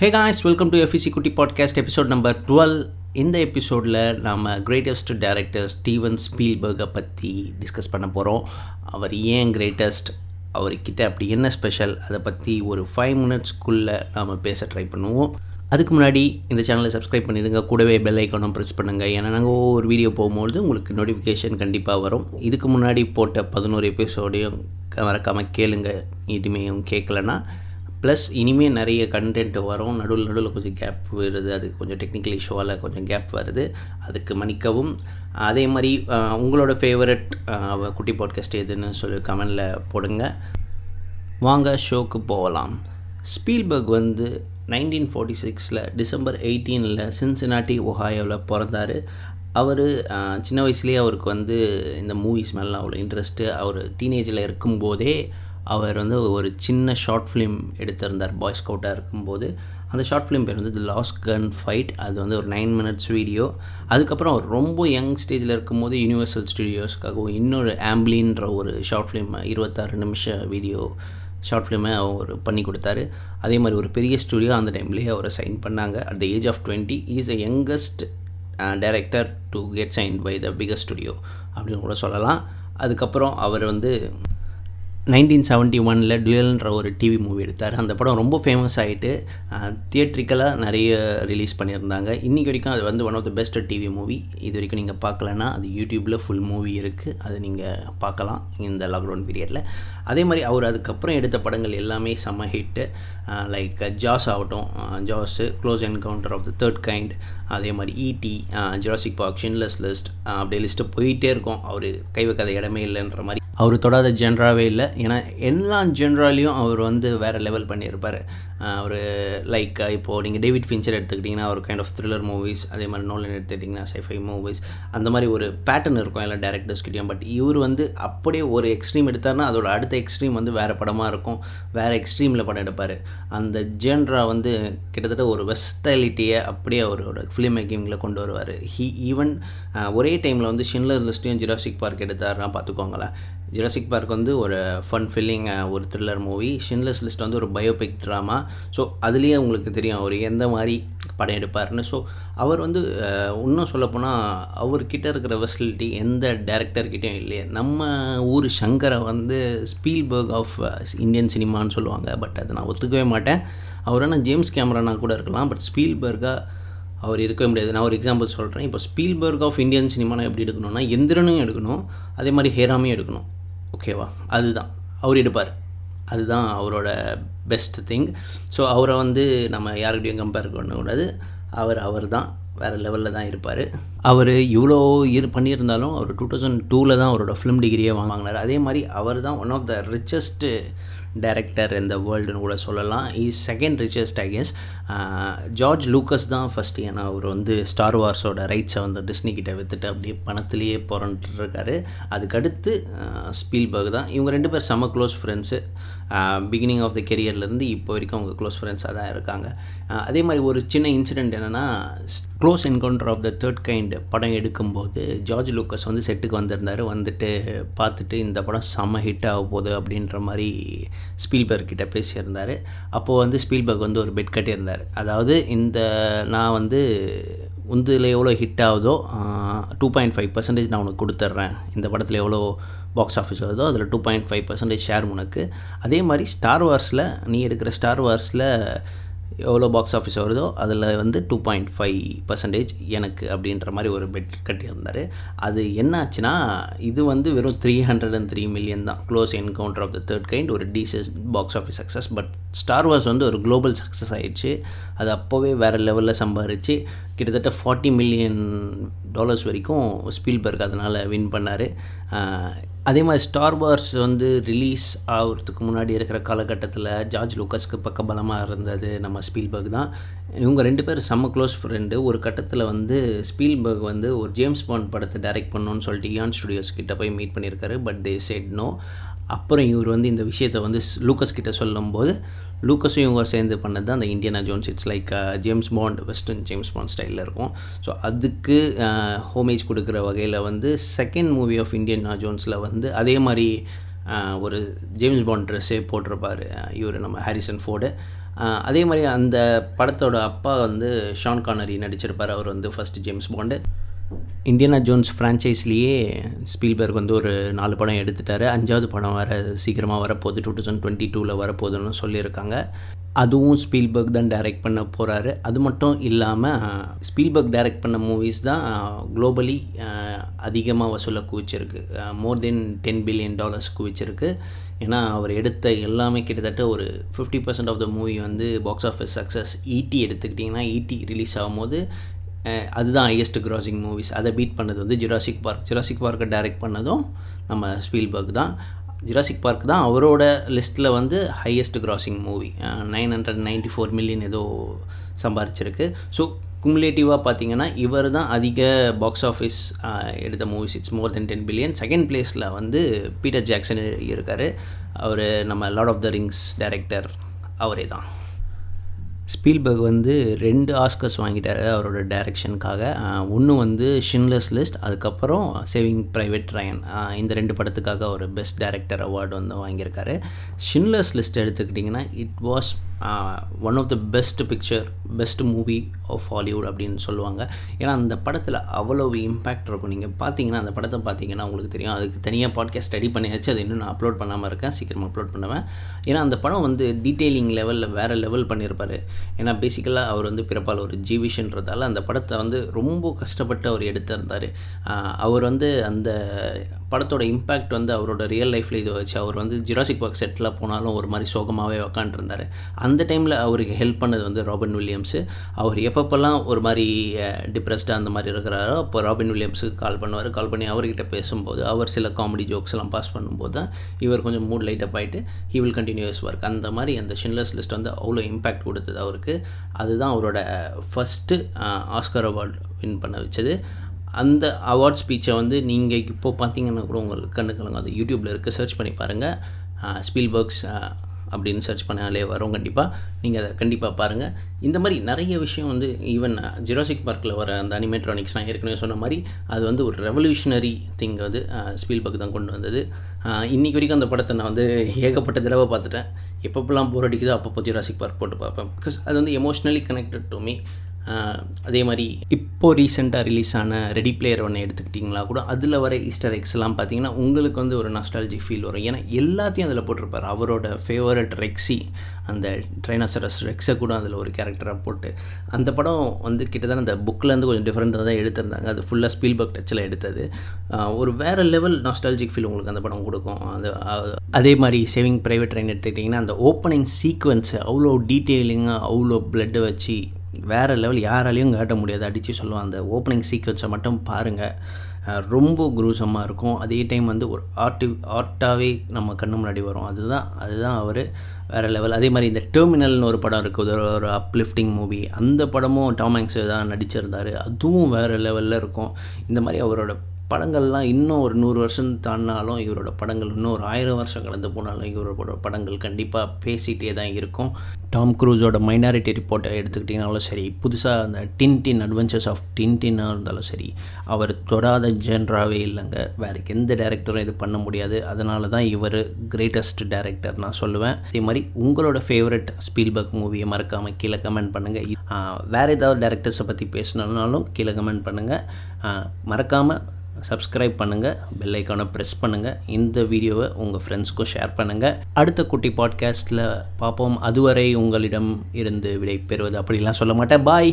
Hey guys welcome to FC Kutty podcast episode number twelve இந்த எபிசோடில் நாம் greatest director Steven ஸ்பீல்பர்கை பற்றி discuss பண்ண போகிறோம் அவர் ஏன் கிரேட்டஸ்ட் அவர்கிட்ட அப்படி என்ன ஸ்பெஷல் அதை பற்றி ஒரு ஃபைவ் மினிட்ஸ்க்குள்ளே நாம் பேச ட்ரை பண்ணுவோம். அதுக்கு முன்னாடி இந்த சேனலை சப்ஸ்கிரைப் பண்ணிடுங்க. கூடவே பெல் ஐக்கானும் ப்ரெஸ் பண்ணுங்கள் ஏன்னா நாங்கள் ஒவ்வொரு வீடியோ போகும்போது உங்களுக்கு நோட்டிஃபிகேஷன் கண்டிப்பாக வரும். இதுக்கு முன்னாடி போட்ட பதினோரு எபிசோடையும் மறக்காமல் கேளுங்க. எதுவுமே கேட்கலன்னா ப்ளஸ் இனிமேல் நிறைய கண்டென்ட் வரும். நடுவில் நடுவில் கொஞ்சம் கேப் வருது. அது கொஞ்சம் டெக்னிக்கல் இஷ்யூவால் கொஞ்சம் கேப் வருது. அதுக்கு மன்னிக்கவும். அதே மாதிரி உங்களோட ஃபேவரட் குட்டி பாட்காஸ்ட் எதுன்னு சொல்லி கமெண்டில் போடுங்க. வாங்க ஷோக்கு போகலாம். ஸ்பீல்பர்க் வந்து நைன்டீன் ஃபார்ட்டி சிக்ஸில் டிசம்பர் எயிட்டீனில் சின்சினாட்டி ஒஹாயோவில் பிறந்தார். அவர் சின்ன வயசுலேயே அவருக்கு வந்து இந்த மூவிஸ் மேலாம் அவ்வளோ இன்ட்ரெஸ்ட்டு அவர் டீனேஜில் இருக்கும்போதே அவர் வந்து ஒரு சின்ன ஷார்ட் ஃபிலிம் எடுத்திருந்தார் பாய் ஸ்கவுட்டாக இருக்கும்போது. அந்த ஷார்ட் ஃபிலிம் பேர் வந்து தி லாஸ்ட் கன் ஃபைட் அது வந்து ஒரு நைன் மினிட்ஸ் வீடியோ அதுக்கப்புறம் அவர் ரொம்ப யங் ஸ்டேஜில் இருக்கும்போது யூனிவர்சல் ஸ்டுடியோஸ்க்காகவும் இன்னொரு ஆம்பிளின்ற ஒரு ஷார்ட் ஃபிலிம் இருபத்தாறு நிமிஷ வீடியோ ஷார்ட் ஃபிலிமை அவர் பண்ணி கொடுத்தாரு. அதே மாதிரி ஒரு பெரிய ஸ்டுடியோ அந்த டைம்லேயே அவரை சைன் பண்ணாங்க. At the age of twenty is a youngest director to get sign by the biggest studio அப்படின்னு கூட சொல்லலாம். அதுக்கப்புறம் அவர் வந்து நைன்டீன் செவன்ட்டி ஒனில் டுயல்ன்ற ஒரு டிவி மூவி எடுத்தார். அந்த படம் ரொம்ப ஃபேமஸ் ஆகிட்டு தியேட்ரிக்கலாக நிறைய ரிலீஸ் பண்ணியிருந்தாங்க. இன்றைக்கி வரைக்கும் அது வந்து one of the best TV movie இது வரைக்கும் நீங்கள் பார்க்கலன்னா அது யூடியூப்பில் ஃபுல் மூவி இருக்குது அதை நீங்கள் பார்க்கலாம் இந்த லாக்டவுன் பீரியடில் அதே மாதிரி அவர் அதுக்கப்புறம் எடுத்த படங்கள் எல்லாமே செம்ம ஹிட்டு லைக் ஜாஸ் ஆகட்டும் Jaws close encounter of the third kind அதே மாதிரி ET Jurassic Park Schindler's List அப்படியே லிஸ்ட்டு போயிட்டே இருக்கும். அவர் கை வைக்காத இடமே இல்லைன்ற மாதிரி அவர் தொடாத ஜென்ராவே இல்லை. ஏன்னா எல்லா ஜென்ராலையும் அவர் வந்து வேறு லெவல் பண்ணியிருப்பார். அவர் லைக் இப்போது நீங்கள் டேவிட் ஃபின்ச்சர் எடுத்துக்கிட்டிங்கன்னா ஒரு கைண்ட் ஆஃப் த்ரில்லர் மூவிஸ் அதே மாதிரி நோலன் எடுத்துக்கிட்டிங்கன்னா சைஃபை மூவிஸ் அந்த மாதிரி ஒரு பேட்டர்ன் இருக்கும் எல்லா டேரக்டர்ஸ்கிட்டையும் பட் இவர் வந்து அப்படியே ஒரு எக்ஸ்ட்ரீம் எடுத்தார்னா அதோட அடுத்த எக்ஸ்ட்ரீம் வந்து வேறு படமாக இருக்கும். வேறு எக்ஸ்ட்ரீமில் படம் எடுப்பார். அந்த ஜென்ரா வந்து கிட்டத்தட்ட ஒரு வெஸ்டாலிட்டியை அப்படியே அவரோட ஃபிலிம் மேக்கிங்கில் கொண்டு வருவார். ஹீ ஈவன் ஒரே டைமில் வந்து ஷின்லர் லிஸ்ட்டையும் ஜிராசிக் பார்க் எடுத்தாருன்னா பார்த்துக்கோங்களேன். ஜெராசிக் பார்க் வந்து ஒரு ஃபன் ஃபில்லிங் ஒரு த்ரில்லர் மூவி ஷின்லஸ் லிஸ்ட் வந்து ஒரு பயோபிக் ட்ராமா ஸோ அதுலேயே உங்களுக்கு தெரியும் அவர் எந்த மாதிரி படம் எடுப்பார்னு ஸோ அவர் வந்து இன்னும் சொல்லப்போனால் அவர்கிட்ட இருக்கிற ஃபெசிலிட்டி எந்த டேரக்டர்கிட்டையும் இல்லையே. நம்ம ஊர் சங்கரை வந்து ஸ்பீல்பர்க் ஆஃப் இந்தியன் சினிமான்னு சொல்லுவாங்க. பட் அதை நான் ஒத்துக்கவே மாட்டேன். அவர் என்ன ஜேம்ஸ் கேமரானா கூட இருக்கலாம். பட் ஸ்பீல்பர்காக அவர் இருக்கவே முடியாது. நான் ஒரு எக்ஸாம்பிள் சொல்கிறேன் இப்போ ஸ்பீல்பர்க் ஆஃப் இந்தியன் சினிமானா எப்படி எடுக்கணும்னா எந்திரனும் எடுக்கணும். அதே மாதிரி ஹேராமையும் எடுக்கணும். ஓகேவா? அதுதான். அவர் எடுப்பார். அதுதான் அவரோட பெஸ்ட் திங் ஸோ அவரை வந்து நம்ம யாருக்கிட்டையும் கம்பேர் பண்ணக்கூடாது. அவர் அவர் தான் வேறு லெவலில் தான் இருப்பார். அவர் இவ்வளோ இரு பண்ணியிருந்தாலும் அவர் டூ தௌசண்ட் டூவில் தான் அவரோட ஃபிலிம் டிகிரியே வாங்கினார். அதே மாதிரி அவர் தான் one of the richest director இந்த வேர்ல்டுன்னு கூட சொல்லலாம். Is second richest I guess George Lucas தான் ஃபஸ்ட்டு ஏன்னா அவர் வந்து ஸ்டார் வார்ஸோட ரைட்ஸை வந்து டிஸ்னிக்கிட்ட விற்றுட்டு அப்படியே பணத்திலேயே புரண்டுருக்காரு அதுக்கடுத்து ஸ்பீல்பர்க் தான். இவங்க ரெண்டு பேர் செம்ம close friends beginning of the கெரியர்லேருந்து இப்போ வரைக்கும் அவங்க க்ளோஸ் ஃப்ரெண்ட்ஸாக தான் இருக்காங்க. அதே மாதிரி ஒரு சின்ன இன்சிடெண்ட் என்னென்னா close encounter of the third kind படம் எடுக்கும்போது ஜார்ஜ் லூக்கஸ் வந்து செட்டுக்கு வந்திருந்தார். வந்துட்டு பார்த்துட்டு இந்த படம் செம்ம ஹிட் ஆக போகுது அப்படின்ற மாதிரி ஸ்பீல்பர்க் கிட்ட பேசியிருந்தார். அப்போது வந்து ஸ்பீல்பர்க் வந்து ஒரு பெட் கட்டியிருந்தார். அதாவது இந்த நான் வந்து உந்தில் எவ்வளோ ஹிட் ஆகுதோ டூ பாயிண்ட் ஃபைவ் பர்சன்டேஜ் நான் உனக்கு கொடுத்துட்றேன். இந்த படத்தில் எவ்வளோ பாக்ஸ் ஆஃபீஸ் வருதோ அதில் two point five percentage share உனக்கு. அதே மாதிரி ஸ்டார் வார்ஸில் நீ எடுக்கிற ஸ்டார் வார்ஸில் எவ்வளோ பாக்ஸ் ஆஃபீஸ் வருதோ அதில் வந்து டூ பாயிண்ட் ஃபைவ் பர்சன்டேஜ் எனக்கு அப்படின்ற மாதிரி ஒரு பெட் கட்டியிருந்தார். அது என்ன ஆச்சுன்னா இது வந்து வெறும் three hundred and three million தான். Close encounter of the third kind ஒரு டீசஸ் box office success but Star Wars வந்து ஒரு குளோபல் சக்ஸஸ் ஆகிடுச்சு அது அப்போவே வேறு லெவலில் சம்பாரிச்சு கிட்டத்தட்ட ஃபார்ட்டி மில்லியன் டாலர்ஸ் வரைக்கும் ஸ்பீல்பர்க் அதனால் வின் பண்ணார். அதே மாதிரி ஸ்டார் வார்ஸ் வந்து ரிலீஸ் ஆகிறதுக்கு முன்னாடி இருக்கிற காலகட்டத்தில் ஜார்ஜ் லூக்கஸ்க்கு பக்க பலமாக இருந்தது நம்ம ஸ்பீல்பர்க் தான். இவங்க ரெண்டு பேரும் செம்ம க்ளோஸ் ஃப்ரெண்டு ஒரு கட்டத்தில் வந்து ஸ்பீல்பர்க் வந்து ஒரு ஜேம்ஸ் பாண்ட் படத்தை டைரக்ட் பண்ணணும்னு சொல்லிட்டு ஈயான் ஸ்டுடியோஸ் கிட்ட போய் மீட் பண்ணியிருக்காரு பட் தே செட் நோ அப்புறம் இவர் வந்து இந்த விஷயத்தை வந்து லூக்கஸ் கிட்ட சொல்லும்போது லூக்கஸும் இவங்க சேர்ந்து பண்ணது தான் அந்த Indiana Jones. It's like James Bond western James Bond ஸ்டைலில் இருக்கும். ஸோ அதுக்கு uh, ஹோமேஜ் கொடுக்குற வகையில் வந்து செகண்ட் மூவி ஆஃப் இந்தியனா ஜோன்ஸில் வந்து அதே மாதிரி uh, ஒரு ஜேம்ஸ் பாண்ட் ட்ரெஸ்ஸே போட்டிருப்பார் uh, இவர் நம்ம ஹாரிசன் ஃபோர்டு அதே மாதிரி அந்த படத்தோட அப்பா வந்து ஷான் கானரி நடிச்சிருப்பார். அவர் வந்து first James Bond Indiana Jones ஃப்ரான்ச்சைஸ்லேயே Spielberg வந்து ஒரு நாலு படம் எடுத்துட்டார். அஞ்சாவது படம் வர சீக்கிரமாக வரப்போகுது டூ தௌசண்ட் டுவெண்ட்டி டூவில் வரப்போகுதுன்னு சொல்லியிருக்காங்க. அதுவும் ஸ்பீல்பர்க் தான் டைரக்ட் பண்ண போகிறாரு அது மட்டும் இல்லாமல் ஸ்பீல்பர்க் டைரக்ட் பண்ண மூவிஸ் தான் குளோபலி அதிகமாக வசூலை குவிச்சிருக்கு. More than ten billion dollars குவிச்சிருக்கு. ஏன்னா அவர் எடுத்த எல்லாமே கிட்டத்தட்ட ஒரு fifty percent of the movie வந்து பாக்ஸ் ஆஃபீஸ் சக்ஸஸ் ஈட்டி எடுத்துக்கிட்டிங்கன்னா ஈட்டி ரிலீஸ் ஆகும்போது அதுதான் ஹையஸ்ட் கிராசிங் மூவிஸ் அதை பீட் பண்ணது வந்து ஜுராசிக் பார்க் ஜுராசிக் பார்க்கை டைரக்ட் பண்ணதும் நம்ம ஸ்பீல்பர்க் தான். ஜுராசிக் பார்க் தான் அவரோட லிஸ்ட்டில் வந்து highest grossing movie nine hundred ninety four million ஏதோ சம்பாரிச்சிருக்கு. ஸோ குமுலேட்டிவாக பார்த்தீங்கன்னா இவர் தான் அதிக பாக்ஸ் ஆஃபீஸ் எடுத்த movies it's more than ten billion second பிளேஸில் வந்து பீட்டர் ஜாக்சன் இருக்கார். அவர் நம்ம Lord of the Rings director அவரே தான். ஸ்பீல்பர்க் வந்து ரெண்டு ஆஸ்கர்ஸ் வாங்கிட்டார் அவரோட டைரக்ஷனுக்காக. ஒன்று வந்து ஷின்லெஸ் லிஸ்ட் அதுக்கப்புறம் சேவிங் ப்ரைவேட் ரயன் இந்த ரெண்டு படத்துக்காக ஒரு பெஸ்ட் டைரக்டர் அவார்டு வந்து வாங்கியிருக்காரு. ஷின்லெஸ் லிஸ்ட் எடுத்துக்கிட்டிங்கன்னா it was one of the best picture best movie of Hollywood அப்படின்னு சொல்லுவாங்க. ஏன்னா அந்த படத்தில் அவ்வளோ இம்பேக்ட் இருக்கும். நீங்கள் பார்த்தீங்கன்னா அந்த படத்தை பார்த்தீங்கன்னா உங்களுக்கு தெரியும். அதுக்கு தனியாக பாட்காஸ்ட் ஸ்டடி பண்ணியாச்சு. அது இன்னும் நான் அப்லோட் பண்ணாமல் இருக்கேன். சீக்கிரமாக அப்லோட் பண்ணுவேன். ஏன்னா அந்த படம் வந்து டீட்டெயிலிங் லெவலில் வேறு லெவல் பண்ணியிருப்பார் ஏன்னா பேசிக்கலாக அவர் வந்து பிறப்பால் ஒரு ஜீவிஷன்றதால அந்த படத்தை வந்து ரொம்ப கஷ்டப்பட்டு அவர் எடுத்திருந்தார். அவர் வந்து அந்த படத்தோட இம்பேக்ட் வந்து அவரோட ரியல் லைஃப்பில் இதை வச்சு அவர் வந்து ஜிராசிக் பார்க் செட்டில் போனாலும் ஒரு மாதிரி சோகமாகவே உக்காண்டிருந்தார். அந்த டைமில் அவருக்கு ஹெல்ப் பண்ணது வந்து ராபின் வில்லியம்ஸு அவர் எப்பப்பெல்லாம் ஒரு மாதிரி டிப்ரெஸ்டாக அந்த மாதிரி இருக்கிறாரோ அப்போ ராபின் வில்லியம்ஸுக்கு கால் பண்ணுவார். கால் பண்ணி அவர்கிட்ட பேசும்போது அவர் சில காமெடி ஜோக்ஸ் எல்லாம் பாஸ் பண்ணும்போது தான் இவர் கொஞ்சம் மூட் லைட்டப் ஆகிட்டு ஹி வில் கண்டினியூஸ் ஒர்க் அந்த மாதிரி அந்த ஷின்லஸ் லிஸ்ட் வந்து அவ்வளோ இம்பேக்ட் கொடுத்தது அவருக்கு. அதுதான் அவரோட ஃபஸ்ட்டு ஆஸ்கர் அவார்டு வின் பண்ண வச்சது. அந்த அவார்ட் ஸ்பீச்சை வந்து நீங்கள் இப்போ பார்த்தீங்கன்னா கூட உங்களுக்கு கண்ணு கலங்க அது யூடியூப்பில் இருக்க. சர்ச் பண்ணி பாருங்கள் ஸ்பீல்பர்க்ஸ் அப்படின்னு சர்ச் பண்ணாலே வரும் கண்டிப்பாக நீங்கள் அதை கண்டிப்பாக பாருங்கள் இந்த மாதிரி நிறைய விஷயம் வந்து ஈவன் ஜிராசிக் பார்க்கில் வர அந்த அனிமேட்ரானிக்ஸ் நான் ஏற்கனவே சொன்ன மாதிரி அது வந்து ஒரு ரெவல்யூஷனரி திங் வந்து ஸ்பீல்பர்க் தான் கொண்டு வந்தது. இன்றைக்கி வரைக்கும் அந்த படத்தை நான் வந்து ஏகப்பட்ட தடவை பார்த்துட்டேன். எப்பப்பெல்லாம் போர் அடிக்குதோ அப்பப்போ ஜிராசிக் பார்க் போட்டு பார்ப்பேன். பிகாஸ் அது வந்து எமோஷ்னலி கனெக்டட் டு மீ அதே மாதிரி இப்போது ரீசெண்டாக ரிலீஸ் ஆன ரெடி பிளேயர் ஒன்று எடுத்துக்கிட்டிங்களா கூட அதில் வர ஈஸ்டர் எக்ஸ்லாம் பார்த்தீங்கன்னா உங்களுக்கு வந்து ஒரு நஸ்டாலஜி ஃபீல் வரும். ஏன்னா எல்லாத்தையும் அதில் போட்டிருப்பார். அவரோட ஃபேவரட் ரெக்ஸி அந்த ட்ரைனாசரஸ் ரெக்ஸை கூட அதில் ஒரு கேரக்டராக போட்டு அந்த படம் வந்து கிட்டத்தட்ட அந்த புக்கிலேருந்து கொஞ்சம் டிஃப்ரெண்ட்டாக தான் எடுத்திருந்தாங்க. அது ஃபுல்லாக ஸ்பீல்பர்க் டச்சில் எடுத்தது. ஒரு வேறு லெவல் நாஸ்டாலஜிக் ஃபீல் உங்களுக்கு அந்த படம் கொடுக்கும். அது அதே மாதிரி சேவிங் ப்ரைவேட் ட்ரெயின் எடுத்துக்கிட்டிங்கன்னா அந்த ஓப்பனிங் சீக்வன்ஸு அவ்வளோ டீட்டெயிலிங்காக அவ்வளோ பிளட்டை வச்சு வேறு லெவல் யாராலையும் காட்ட முடியாது. அடித்து சொல்லுவோம் அந்த ஓப்பனிங் சீக்வன்ஸை மட்டும் பாருங்கள் ரொம்ப குரூசமாக இருக்கும். அதே டைம் வந்து ஒரு ஆர்டி ஆர்ட்டாகவே நம்ம கண்ணு முன்னாடி வரும். அதுதான் அதுதான் அவர் வேறு லெவல் அதே மாதிரி இந்த டெர்மினல்னு ஒரு படம் இருக்குது. ஒரு ஒரு அப்லிஃப்டிங் மூவி அந்த படமும் டாம் ஹேங்க்ஸ் தான் நடிச்சிருந்தார். அதுவும் வேறு லெவலில் இருக்கும். இந்த மாதிரி அவரோட படங்கள்லாம் இன்னும் ஒரு நூறு வருஷம் தாண்டினாலும் இவரோட படங்கள் இன்னும் ஒரு ஆயிரம் வருஷம் கடந்து போனாலும் இவரோட படங்கள் கண்டிப்பாக பேசிகிட்டே தான் இருக்கும். டாம் க்ரூஸோட மைனாரிட்டி ரிப்போர்ட்டை எடுத்துக்கிட்டிங்கனாலும் சரி புதுசாக அந்த டின் டின் அட்வென்ச்சர்ஸ் ஆஃப் டின் டின்னாக இருந்தாலும் சரி அவர் தொடாத ஜென்ராகவே இல்லைங்க. வேறு எந்த டேரக்டரும் இது பண்ண முடியாது. அதனால தான் இவர் கிரேட்டஸ்ட் டேரக்டர் நான் சொல்லுவேன். அதே மாதிரி உங்களோட ஃபேவரட் ஸ்பீல்பர்க் மூவியை மறக்காமல் கீழே கமெண்ட் பண்ணுங்கள் வேறு ஏதாவது டேரக்டர்ஸை பற்றி பேசினாலும் கீழே கமெண்ட் பண்ணுங்கள் மறக்காமல் சப்ஸ்கிரைப் பண்ணுங்கள் பெல் ஐக்கானை ப்ரெஸ் பண்ணுங்கள் இந்த வீடியோவை உங்கள் ஃப்ரெண்ட்ஸ்க்கும் ஷேர் பண்ணுங்கள் அடுத்த குட்டி பாட்காஸ்ட்டில் பார்ப்போம். அதுவரை உங்களிடம் இருந்து விடை பெறுவது அப்படிலாம் சொல்ல மாட்டேன். பாய்